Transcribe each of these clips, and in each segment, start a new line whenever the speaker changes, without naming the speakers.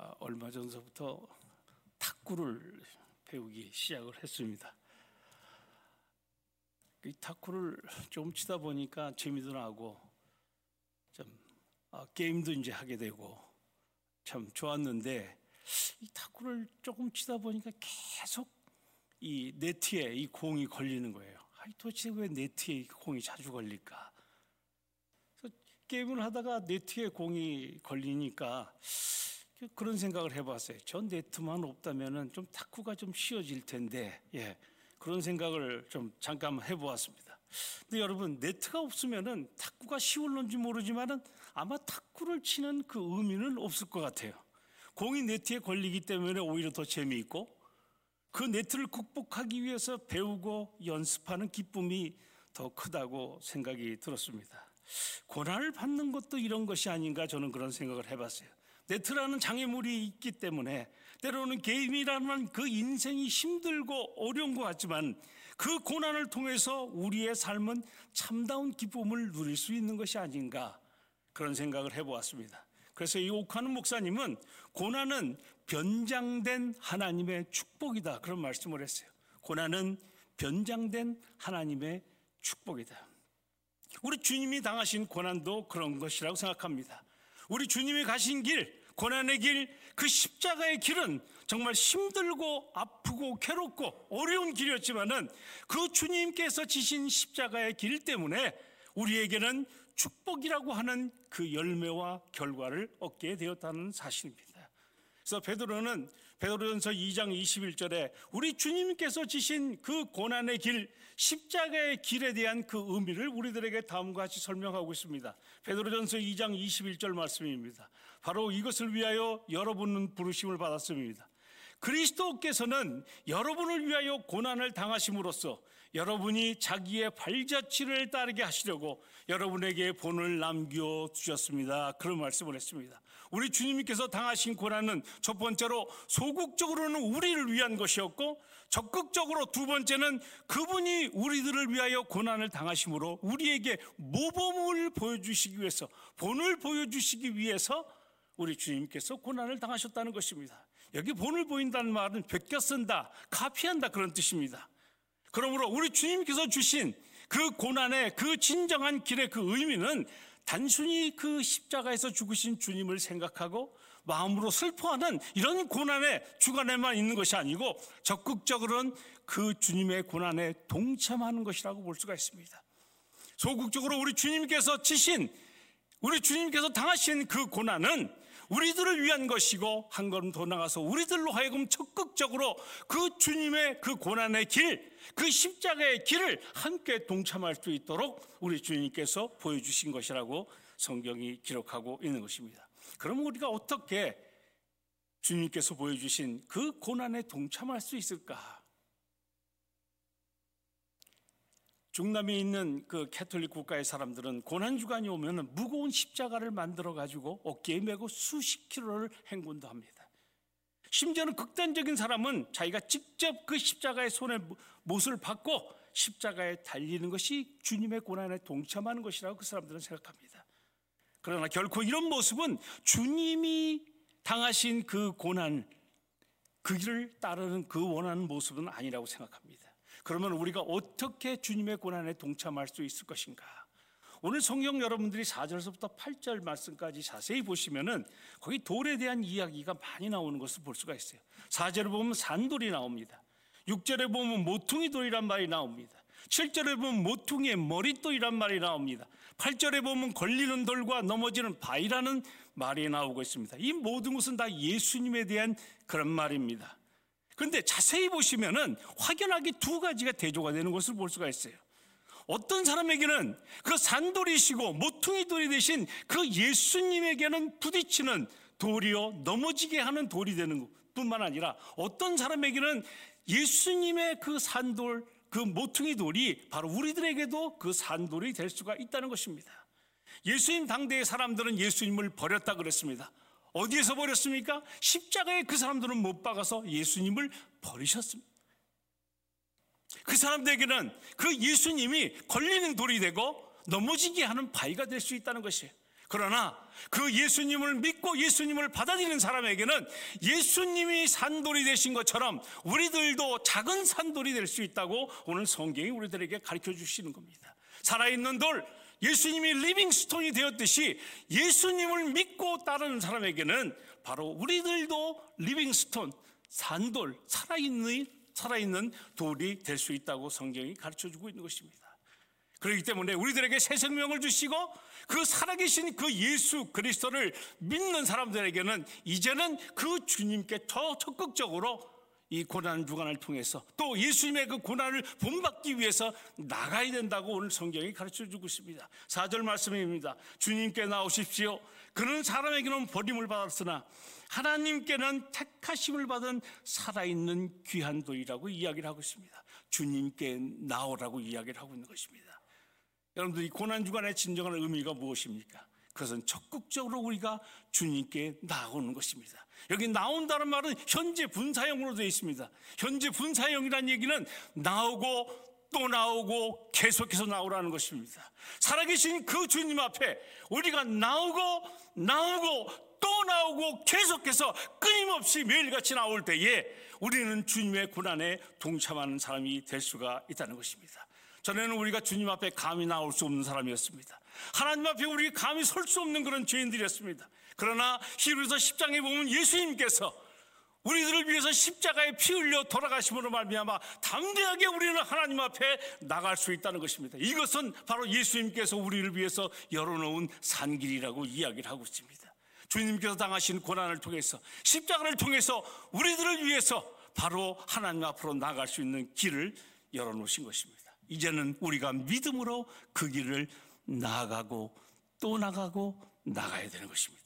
아, 얼마 전서부터 탁구를 배우기 시작을 했습니다. 이 탁구를 좀 치다 보니까 재미도 나고 좀 아, 게임도 이제 하게 되고 참 좋았는데 이 탁구를 조금 치다 보니까 계속 이 네트에 이 공이 걸리는 거예요. 아이 도대체 왜 네트에 공이 자주 걸릴까? 그래서 게임을 하다가 네트에 공이 걸리니까 그런 생각을 해봤어요. 전 네트만 없다면은 좀 탁구가 좀 쉬워질 텐데, 예. 그런 생각을 좀 잠깐 해보았습니다. 근데 여러분, 네트가 없으면은 탁구가 쉬울런지 모르지만은 아마 탁구를 치는 그 의미는 없을 것 같아요. 공이 네트에 걸리기 때문에 오히려 더 재미있고 그 네트를 극복하기 위해서 배우고 연습하는 기쁨이 더 크다고 생각이 들었습니다. 고난을 받는 것도 이런 것이 아닌가 저는 그런 생각을 해봤어요. 네트라는 장애물이 있기 때문에 때로는 게임이라는 그 인생이 힘들고 어려운 것 같지만 그 고난을 통해서 우리의 삶은 참다운 기쁨을 누릴 수 있는 것이 아닌가 그런 생각을 해보았습니다. 그래서 이 옥하는 목사님은 고난은 변장된 하나님의 축복이다 그런 말씀을 했어요. 고난은 변장된 하나님의 축복이다. 우리 주님이 당하신 고난도 그런 것이라고 생각합니다. 우리 주님이 가신 길, 고난의 길, 그 십자가의 길은 정말 힘들고 아프고 괴롭고 어려운 길이었지만은 그 주님께서 지신 십자가의 길 때문에 우리에게는 축복이라고 하는 그 열매와 결과를 얻게 되었다는 사실입니다. 그래서 베드로는 베드로전서 2장 21절에 우리 주님께서 지신 그 고난의 길, 십자가의 길에 대한 그 의미를 우리들에게 다음과 같이 설명하고 있습니다. 베드로전서 2장 21절 말씀입니다. 바로 이것을 위하여 여러분은 부르심을 받았습니다. 그리스도께서는 여러분을 위하여 고난을 당하심으로써 여러분이 자기의 발자취를 따르게 하시려고 여러분에게 본을 남겨 주셨습니다. 그런 말씀을 했습니다. 우리 주님께서 당하신 고난은 첫 번째로 소극적으로는 우리를 위한 것이었고 적극적으로 두 번째는 그분이 우리들을 위하여 고난을 당하심으로 우리에게 모범을 보여주시기 위해서 본을 보여주시기 위해서 우리 주님께서 고난을 당하셨다는 것입니다. 여기 본을 보인다는 말은 베껴 쓴다, 카피한다 그런 뜻입니다. 그러므로 우리 주님께서 주신 그 고난의 그 진정한 길의 그 의미는 단순히 그 십자가에서 죽으신 주님을 생각하고 마음으로 슬퍼하는 이런 고난의 주관에만 있는 것이 아니고 적극적으로는 그 주님의 고난에 동참하는 것이라고 볼 수가 있습니다. 소극적으로 우리 주님께서 지신 우리 주님께서 당하신 그 고난은 우리들을 위한 것이고 한 걸음 더 나가서 우리들로 하여금 적극적으로 그 주님의 그 고난의 길, 그 십자가의 길을 함께 동참할 수 있도록 우리 주님께서 보여주신 것이라고 성경이 기록하고 있는 것입니다. 그럼 우리가 어떻게 주님께서 보여주신 그 고난에 동참할 수 있을까? 중남에 있는 그 캐톨릭 국가의 사람들은 고난 주간이 오면 무거운 십자가를 만들어 가지고 어깨에 메고 수십 킬로를 행군도 합니다. 심지어는 극단적인 사람은 자기가 직접 그 십자가의 손에 못을 받고 십자가에 달리는 것이 주님의 고난에 동참하는 것이라고 그 사람들은 생각합니다. 그러나 결코 이런 모습은 주님이 당하신 그 고난, 그 길을 따르는 그 원하는 모습은 아니라고 생각합니다. 그러면 우리가 어떻게 주님의 고난에 동참할 수 있을 것인가? 오늘 성경 여러분들이 4절에서부터 8절 말씀까지 자세히 보시면은 거기 돌에 대한 이야기가 많이 나오는 것을 볼 수가 있어요. 4절에 보면 산돌이 나옵니다. 6절에 보면 모퉁이 돌이란 말이 나옵니다. 7절에 보면 모퉁이의 머릿돌이란 말이 나옵니다. 8절에 보면 걸리는 돌과 넘어지는 바위라는 말이 나오고 있습니다. 이 모든 것은 다 예수님에 대한 그런 말입니다. 그런데 자세히 보시면은 확연하게 두 가지가 대조가 되는 것을 볼 수가 있어요. 어떤 사람에게는 그 산돌이시고 모퉁이 돌이 대신 그 예수님에게는 부딪히는 돌이요 넘어지게 하는 돌이 되는 것 뿐만 아니라 어떤 사람에게는 예수님의 그 산돌 그 모퉁이 돌이 바로 우리들에게도 그 산돌이 될 수가 있다는 것입니다. 예수님 당대의 사람들은 예수님을 버렸다 그랬습니다. 어디에서 버렸습니까? 십자가에 그 사람들은 못 박아서 예수님을 버리셨습니다. 그 사람들에게는 그 예수님이 걸리는 돌이 되고 넘어지게 하는 바위가 될 수 있다는 것이에요. 그러나 그 예수님을 믿고 예수님을 받아들이는 사람에게는 예수님이 산돌이 되신 것처럼 우리들도 작은 산돌이 될 수 있다고 오늘 성경이 우리들에게 가르쳐 주시는 겁니다. 살아있는 돌, 예수님이 living stone이 되었듯이 예수님을 믿고 따르는 사람에게는 바로 우리들도 living stone, 산돌, 살아있는, 살아있는 돌이 될 수 있다고 성경이 가르쳐 주고 있는 것입니다. 그렇기 때문에 우리들에게 새 생명을 주시고 그 살아계신 그 예수 그리스도를 믿는 사람들에게는 이제는 그 주님께 더 적극적으로 이 고난 주간을 통해서 또 예수님의 그 고난을 본받기 위해서 나가야 된다고 오늘 성경이 가르쳐 주고 있습니다. 4절 말씀입니다. 주님께 나오십시오. 그는 사람에게는 버림을 받았으나 하나님께는 택하심을 받은 살아있는 귀한 돌이라고 이야기를 하고 있습니다. 주님께 나오라고 이야기를 하고 있는 것입니다. 여러분들 이 고난 주간의 진정한 의미가 무엇입니까? 그것은 적극적으로 우리가 주님께 나오는 것입니다. 여기 나온다는 말은 현재 분사형으로 되어 있습니다. 현재 분사형이라는 얘기는 나오고 또 나오고 계속해서 나오라는 것입니다. 살아계신 그 주님 앞에 우리가 나오고 나오고 또 나오고 계속해서 끊임없이 매일같이 나올 때에 우리는 주님의 고난에 동참하는 사람이 될 수가 있다는 것입니다. 전에는 우리가 주님 앞에 감히 나올 수 없는 사람이었습니다. 하나님 앞에 우리 감히 설 수 없는 그런 죄인들이었습니다. 그러나 히브리서 10장에 보면 예수님께서 우리들을 위해서 십자가에 피 흘려 돌아가심으로 말미암아 담대하게 우리는 하나님 앞에 나갈 수 있다는 것입니다. 이것은 바로 예수님께서 우리를 위해서 열어놓은 산길이라고 이야기를 하고 있습니다. 주님께서 당하신 고난을 통해서 십자가를 통해서 우리들을 위해서 바로 하나님 앞으로 나갈 수 있는 길을 열어놓으신 것입니다. 이제는 우리가 믿음으로 그 길을 나아가고 또 나가고 나가야 되는 것입니다.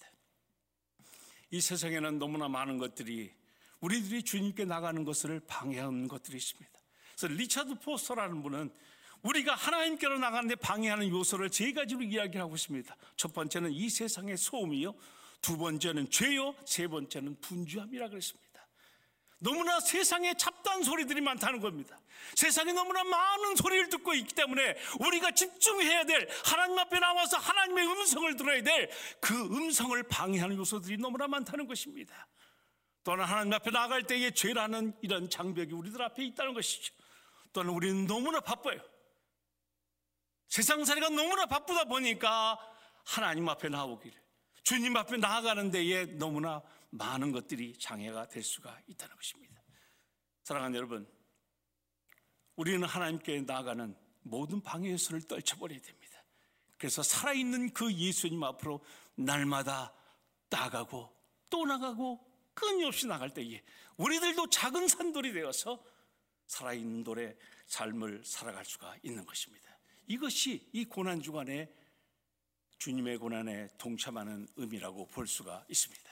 이 세상에는 너무나 많은 것들이 우리들이 주님께 나가는 것을 방해하는 것들이 있습니다. 그래서 리차드 포스터라는 분은 우리가 하나님께로 나가는데 방해하는 요소를 세 가지로 이야기하고 있습니다. 첫 번째는 이 세상의 소음이요. 두 번째는 죄요. 세 번째는 분주함이라 그랬습니다. 너무나 세상에 잡다한 소리들이 많다는 겁니다. 세상에 너무나 많은 소리를 듣고 있기 때문에 우리가 집중해야 될 하나님 앞에 나와서 하나님의 음성을 들어야 될 그 음성을 방해하는 요소들이 너무나 많다는 것입니다. 또는 하나님 앞에 나갈 때에 죄라는 이런 장벽이 우리들 앞에 있다는 것이죠. 또는 우리는 너무나 바빠요. 세상 살이가 너무나 바쁘다 보니까 하나님 앞에 나오기를 주님 앞에 나아가는 데에 너무나 많은 것들이 장애가 될 수가 있다는 것입니다. 사랑하는 여러분, 우리는 하나님께 나아가는 모든 방해 요소를 떨쳐버려야 됩니다. 그래서 살아있는 그 예수님 앞으로 날마다 나가고 또 나가고 끊임없이 나갈 때에 우리들도 작은 산돌이 되어서 살아있는 돌의 삶을 살아갈 수가 있는 것입니다. 이것이 이 고난 주간에 주님의 고난에 동참하는 의미라고 볼 수가 있습니다.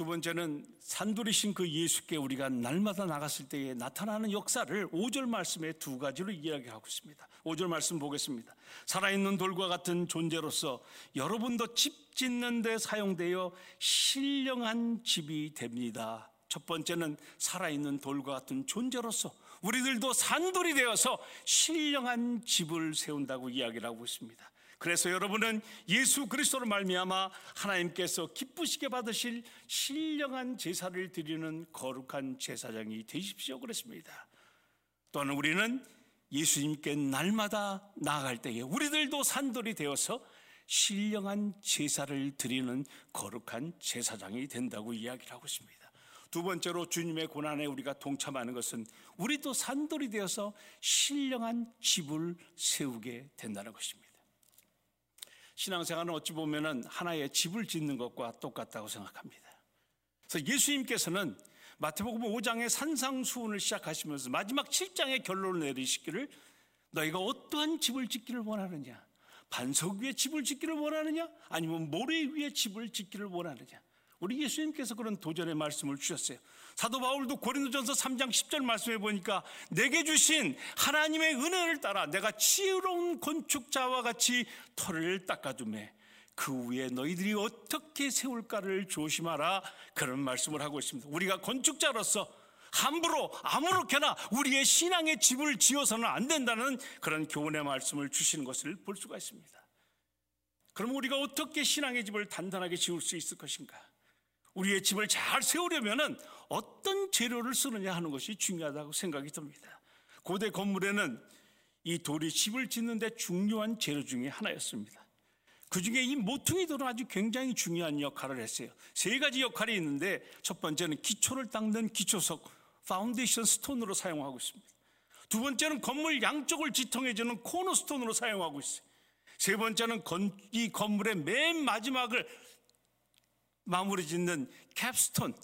두 번째는 산돌이신 그 예수께 우리가 날마다 나갔을 때에 나타나는 역사를 5절 말씀에 두 가지로 이야기하고 있습니다. 5절 말씀 보겠습니다. 살아있는 돌과 같은 존재로서 여러분도 집 짓는 데 사용되어 신령한 집이 됩니다. 첫 번째는 살아있는 돌과 같은 존재로서 우리들도 산돌이 되어서 신령한 집을 세운다고 이야기를 하고 있습니다. 그래서 여러분은 예수 그리스도로 말미암아 하나님께서 기쁘시게 받으실 신령한 제사를 드리는 거룩한 제사장이 되십시오 그랬습니다. 또는 우리는 예수님께 날마다 나아갈 때에 우리들도 산돌이 되어서 신령한 제사를 드리는 거룩한 제사장이 된다고 이야기를 하고 있습니다. 두 번째로 주님의 고난에 우리가 동참하는 것은 우리도 산돌이 되어서 신령한 집을 세우게 된다는 것입니다. 신앙생활은 어찌 보면 하나의 집을 짓는 것과 똑같다고 생각합니다. 그래서 예수님께서는 마태복음 5장의 산상수훈을 시작하시면서 마지막 7장의 결론을 내리시기를 너희가 어떠한 집을 짓기를 원하느냐? 반석 위에 집을 짓기를 원하느냐? 아니면 모래 위에 집을 짓기를 원하느냐? 우리 예수님께서 그런 도전의 말씀을 주셨어요. 사도 바울도 고린도전서 3장 10절 말씀해 보니까 내게 주신 하나님의 은혜를 따라 내가 지혜로운 건축자와 같이 터를 닦아두매 그 위에 너희들이 어떻게 세울까를 조심하라 그런 말씀을 하고 있습니다. 우리가 건축자로서 함부로 아무렇게나 우리의 신앙의 집을 지어서는 안 된다는 그런 교훈의 말씀을 주시는 것을 볼 수가 있습니다. 그럼 우리가 어떻게 신앙의 집을 단단하게 지을 수 있을 것인가? 우리의 집을 잘 세우려면 어떤 재료를 쓰느냐 하는 것이 중요하다고 생각이 듭니다. 고대 건물에는 이 돌이 집을 짓는데 중요한 재료 중에 하나였습니다. 그 중에 이 모퉁이 돌은 아주 굉장히 중요한 역할을 했어요. 세 가지 역할이 있는데 첫 번째는 기초를 닦는 기초석, foundation stone으로 사용하고 있습니다. 두 번째는 건물 양쪽을 지탱해주는 cornerstone으로 사용하고 있어요. 세 번째는 건, 이 건물의 맨 마지막을 마무리 짓는 capstone,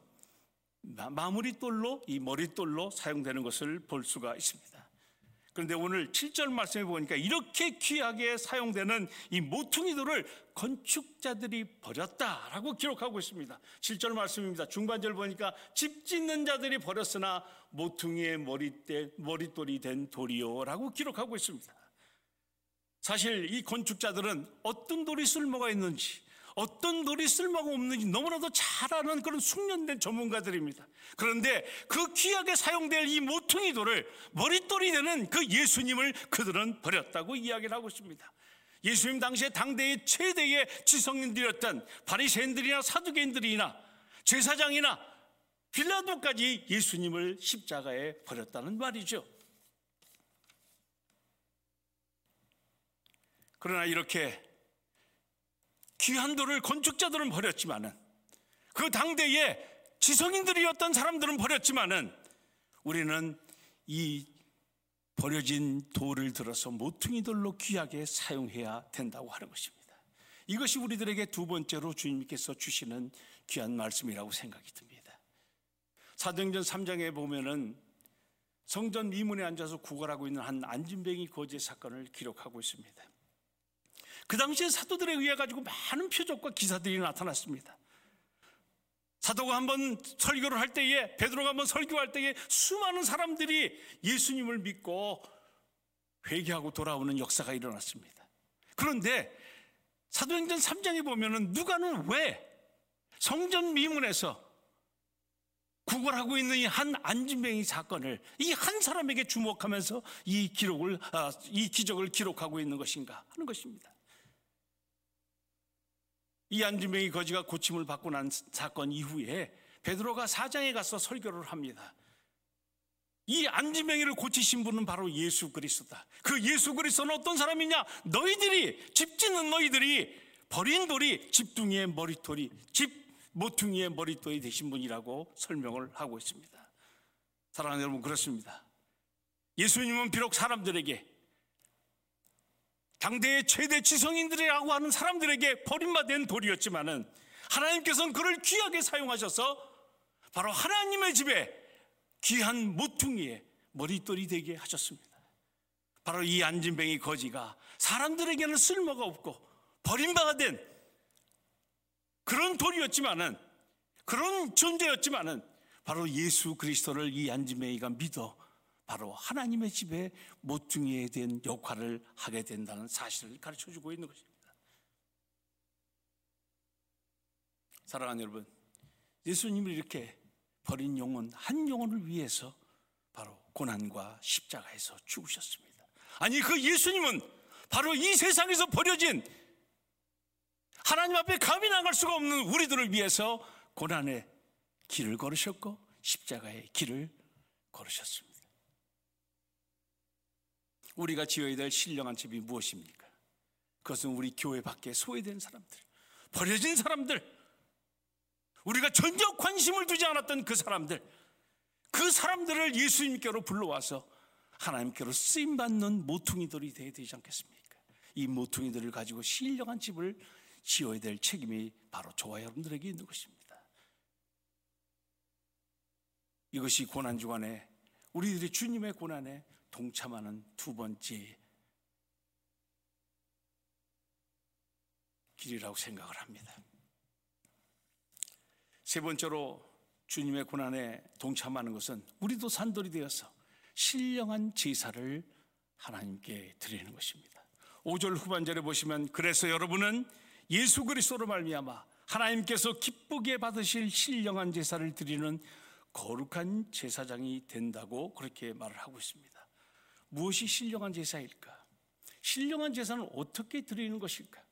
마무리돌로 이 머리돌로 사용되는 것을 볼 수가 있습니다. 그런데 오늘 7절 말씀에 보니까 이렇게 귀하게 사용되는 이 모퉁이돌을 건축자들이 버렸다라고 기록하고 있습니다. 7절 말씀입니다. 중반절 보니까 집 짓는 자들이 버렸으나 모퉁이의 머리대, 머리돌이 된 돌이요라고 기록하고 있습니다. 사실 이 건축자들은 어떤 돌이 쓸모가 있는지 어떤 돌이 쓸모가 없는지 너무나도 잘 아는 그런 숙련된 전문가들입니다. 그런데 그 귀하게 사용될 이 모퉁이 돌을 머릿돌이 되는 그 예수님을 그들은 버렸다고 이야기를 하고 있습니다. 예수님 당시에 당대의 최대의 지성인들이었던 바리새인들이나 사두개인들이나 제사장이나 빌라도까지 예수님을 십자가에 버렸다는 말이죠. 그러나 이렇게 귀한 돌을 건축자들은 버렸지만은 그 당대에 지성인들이었던 사람들은 버렸지만은 우리는 이 버려진 돌을 들어서 모퉁이 돌로 귀하게 사용해야 된다고 하는 것입니다. 이것이 우리들에게 두 번째로 주님께서 주시는 귀한 말씀이라고 생각이 듭니다. 사도행전 3장에 보면은 성전 미문에 앉아서 구걸하고 있는 한 안진뱅이 거제 사건을 기록하고 있습니다. 그 당시에 사도들에 의해 가지고 많은 표적과 기사들이 나타났습니다. 사도가 한번 설교를 할 때에 베드로가 한번 설교할 때에 수많은 사람들이 예수님을 믿고 회개하고 돌아오는 역사가 일어났습니다. 그런데 사도행전 3장에 보면은 누가는 왜 성전 미문에서 구걸하고 있는 이 한 안진뱅이 사건을 이 한 사람에게 주목하면서 이 기록을 아, 이 기적을 기록하고 있는 것인가 하는 것입니다. 이 안진뱅이 거지가 고침을 받고 난 사건 이후에 베드로가 사장에 가서 설교를 합니다. 이 안진뱅이를 고치신 분은 바로 예수 그리스도다. 그 예수 그리스도는 어떤 사람이냐? 너희들이 집 짓는 너희들이 버린 돌이 집둥이의 머리돌이 집 모퉁이의 머리돌이 되신 분이라고 설명을 하고 있습니다. 사랑하는 여러분 그렇습니다. 예수님은 비록 사람들에게 당대의 최대 지성인들이라고 하는 사람들에게 버림받은 돌이었지만은 하나님께서는 그를 귀하게 사용하셔서 바로 하나님의 집에 귀한 모퉁이에 머리돌이 되게 하셨습니다. 바로 이 안진뱅이 거지가 사람들에게는 쓸모가 없고 버림받아 된 그런 돌이었지만은 그런 존재였지만은 바로 예수 그리스도를 이 안진뱅이가 믿어 바로 하나님의 집에 모퉁이에 대한 역할을 하게 된다는 사실을 가르쳐 주고 있는 것입니다. 사랑하는 여러분, 예수님이 이렇게 버린 영혼, 한 영혼을 위해서 바로 고난과 십자가에서 죽으셨습니다. 아니, 그 예수님은 바로 이 세상에서 버려진 하나님 앞에 감히 나갈 수가 없는 우리들을 위해서 고난의 길을 걸으셨고 십자가의 길을 걸으셨습니다. 우리가 지어야 될 신령한 집이 무엇입니까? 그것은 우리 교회 밖에 소외된 사람들, 버려진 사람들, 우리가 전적 관심을 두지 않았던 그 사람들, 그 사람들을 예수님께로 불러와서 하나님께로 쓰임받는 모퉁이들이 되어야 되지 않겠습니까? 이 모퉁이들을 가지고 신령한 집을 지어야 될 책임이 바로 저와 여러분들에게 있는 것입니다. 이것이 고난주간에 우리들이 주님의 고난에 동참하는 두 번째 길이라고 생각을 합니다. 세 번째로 주님의 고난에 동참하는 것은 우리도 산돌이 되어서 신령한 제사를 하나님께 드리는 것입니다. 5절 후반절에 보시면 그래서 여러분은 예수 그리스도로 말미암아 하나님께서 기쁘게 받으실 신령한 제사를 드리는 거룩한 제사장이 된다고 그렇게 말을 하고 있습니다. 무엇이 신령한 제사일까? 신령한 제사는 어떻게 드리는 것일까?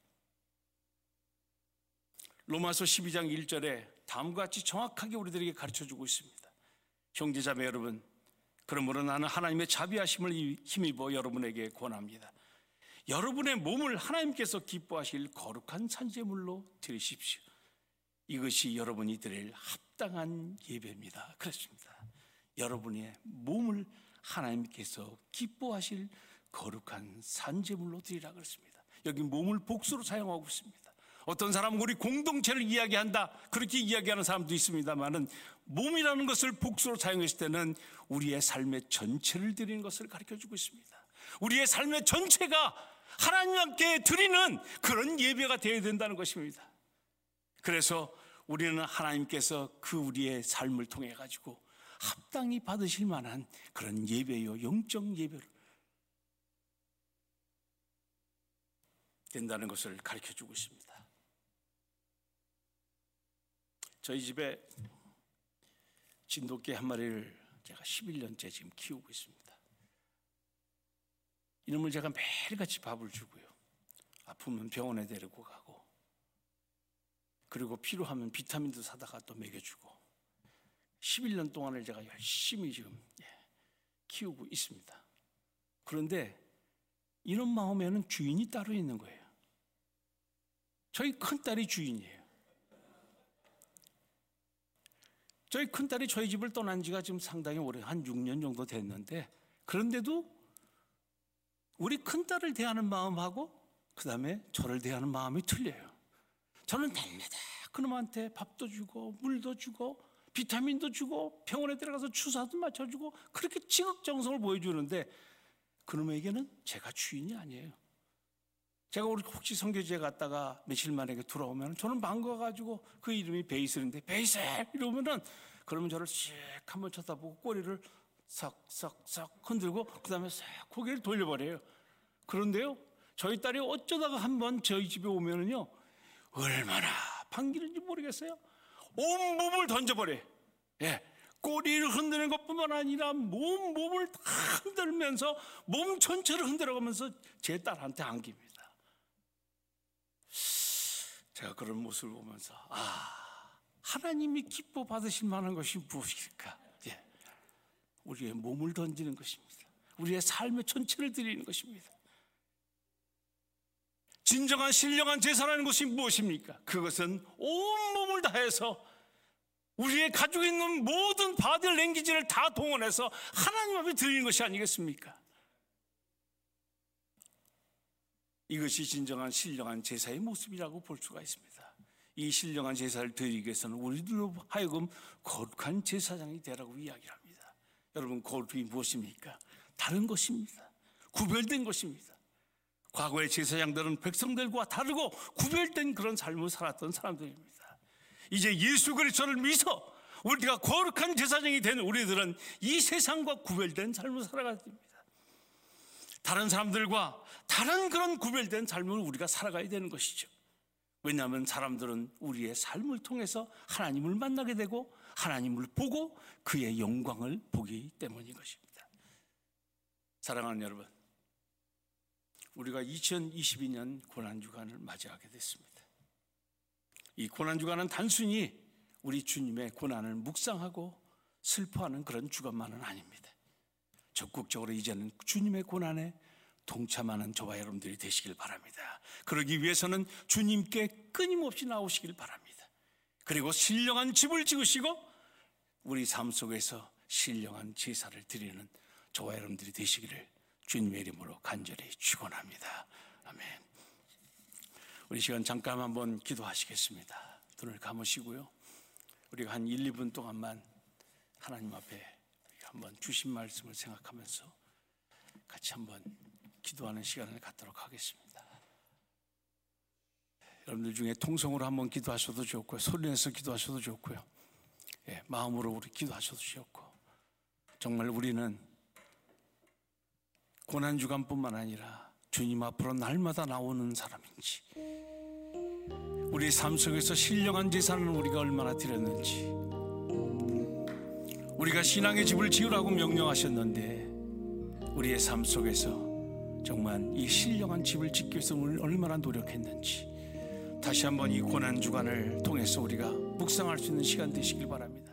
로마서 12장 1절에 다음과 같이 정확하게 우리들에게 가르쳐 주고 있습니다. 형제자매 여러분, 그러므로 나는 하나님의 자비하심을 힘입어 여러분에게 권합니다. 여러분의 몸을 하나님께서 기뻐하실 거룩한 산재물로 드리십시오. 이것이 여러분이 드릴 합당한 예배입니다. 그렇습니다. 여러분의 몸을 하나님께서 기뻐하실 거룩한 산재물로 드리라 그랬습니다. 여기 몸을 복수로 사용하고 있습니다. 어떤 사람은 우리 공동체를 이야기한다. 그렇게 이야기하는 사람도 있습니다만은 몸이라는 것을 복수로 사용했을 때는 우리의 삶의 전체를 드리는 것을 가르쳐 주고 있습니다. 우리의 삶의 전체가 하나님께 드리는 그런 예배가 되어야 된다는 것입니다. 그래서 우리는 하나님께서 그 우리의 삶을 통해 가지고 합당히 받으실 만한 그런 예배요, 영적 예배를 된다는 것을 가르쳐 주고 있습니다. 저희 집에 진돗개 한 마리를 제가 11년째 지금 키우고 있습니다. 이놈을 제가 매일같이 밥을 주고요. 아프면 병원에 데리고 가고, 그리고 필요하면 비타민도 사다가 또 먹여주고, 11년 동안을 제가 열심히 지금 예, 키우고 있습니다. 그런데 이놈 마음에는 주인이 따로 있는 거예요. 저희 큰딸이 주인이에요. 저희 큰딸이 저희 집을 떠난 지가 지금 상당히 오래, 한 6년 정도 됐는데, 그런데도 우리 큰딸을 대하는 마음하고, 그 다음에 저를 대하는 마음이 틀려요. 저는 날마다 그놈한테 밥도 주고, 물도 주고, 비타민도 주고, 병원에 들어가서 주사도 맞춰주고, 그렇게 지극정성을 보여주는데, 그놈에게는 제가 주인이 아니에요. 제가 우리 혹시 성교지에 갔다가 며칠 만에 돌아오면 저는 반가워 가지고 그 이름이 베이슬인데 베이슬 이러면은 그러면 저를 씩 한번 쳐다보고 꼬리를 싹싹싹 흔들고 그 다음에 싹 고개를 돌려버려요. 그런데요 저희 딸이 어쩌다가 한번 저희 집에 오면은요 얼마나 반기는지 모르겠어요. 온 몸을 던져버려. 예. 꼬리를 흔드는 것뿐만 아니라 몸 몸을 다 흔들면서 몸 전체를 흔들어가면서 제 딸한테 안깁니다. 제가 그런 모습을 보면서 아 하나님이 기뻐 받으실 만한 것이 무엇일까? 예. 우리의 몸을 던지는 것입니다. 우리의 삶의 전체를 드리는 것입니다. 진정한 신령한 제사라는 것이 무엇입니까? 그것은 온 몸을 다해서 우리의 가지고 있는 모든 바들 랭귀지를 다 동원해서 하나님 앞에 드리는 것이 아니겠습니까? 이것이 진정한 신령한 제사의 모습이라고 볼 수가 있습니다. 이 신령한 제사를 드리기 위해서는 우리들로 하여금 거룩한 제사장이 되라고 이야기합니다. 여러분 거룩이 무엇입니까? 다른 것입니다. 구별된 것입니다. 과거의 제사장들은 백성들과 다르고 구별된 그런 삶을 살았던 사람들입니다. 이제 예수 그리스도를 믿어 우리가 거룩한 제사장이 된 우리들은 이 세상과 구별된 삶을 살아가야 됩니다. 다른 사람들과 다른 그런 구별된 삶을 우리가 살아가야 되는 것이죠. 왜냐하면 사람들은 우리의 삶을 통해서 하나님을 만나게 되고 하나님을 보고 그의 영광을 보기 때문인 것입니다. 사랑하는 여러분, 우리가 2022년 고난주간을 맞이하게 됐습니다. 이 고난주간은 단순히 우리 주님의 고난을 묵상하고 슬퍼하는 그런 주간만은 아닙니다. 적극적으로 이제는 주님의 고난에 동참하는 저와 여러분들이 되시길 바랍니다. 그러기 위해서는 주님께 끊임없이 나오시길 바랍니다. 그리고 신령한 집을 지으시고 우리 삶 속에서 신령한 제사를 드리는 저와 여러분들이 되시기를 주님의 이름으로 간절히 축원합니다. 아멘. 우리 시간 잠깐 한번 기도하시겠습니다. 눈을 감으시고요. 우리가 한 1, 2분 동안만 하나님 앞에 한번 주신 말씀을 생각하면서 같이 한번 기도하는 시간을 갖도록 하겠습니다. 여러분들 중에 통성으로 한번 기도하셔도 좋고요. 소리내서 기도하셔도 좋고요. 예, 마음으로 우리 기도하셔도 좋고. 정말 우리는 고난주간뿐만 아니라 주님 앞으로 날마다 나오는 사람인지, 우리 삶 속에서 신령한 제사는 우리가 얼마나 드렸는지, 우리가 신앙의 집을 지으라고 명령하셨는데 우리의 삶 속에서 정말 이 신령한 집을 짓기 위해서 얼마나 노력했는지 다시 한번 이 고난 주간을 통해서 우리가 묵상할 수 있는 시간 되시길 바랍니다.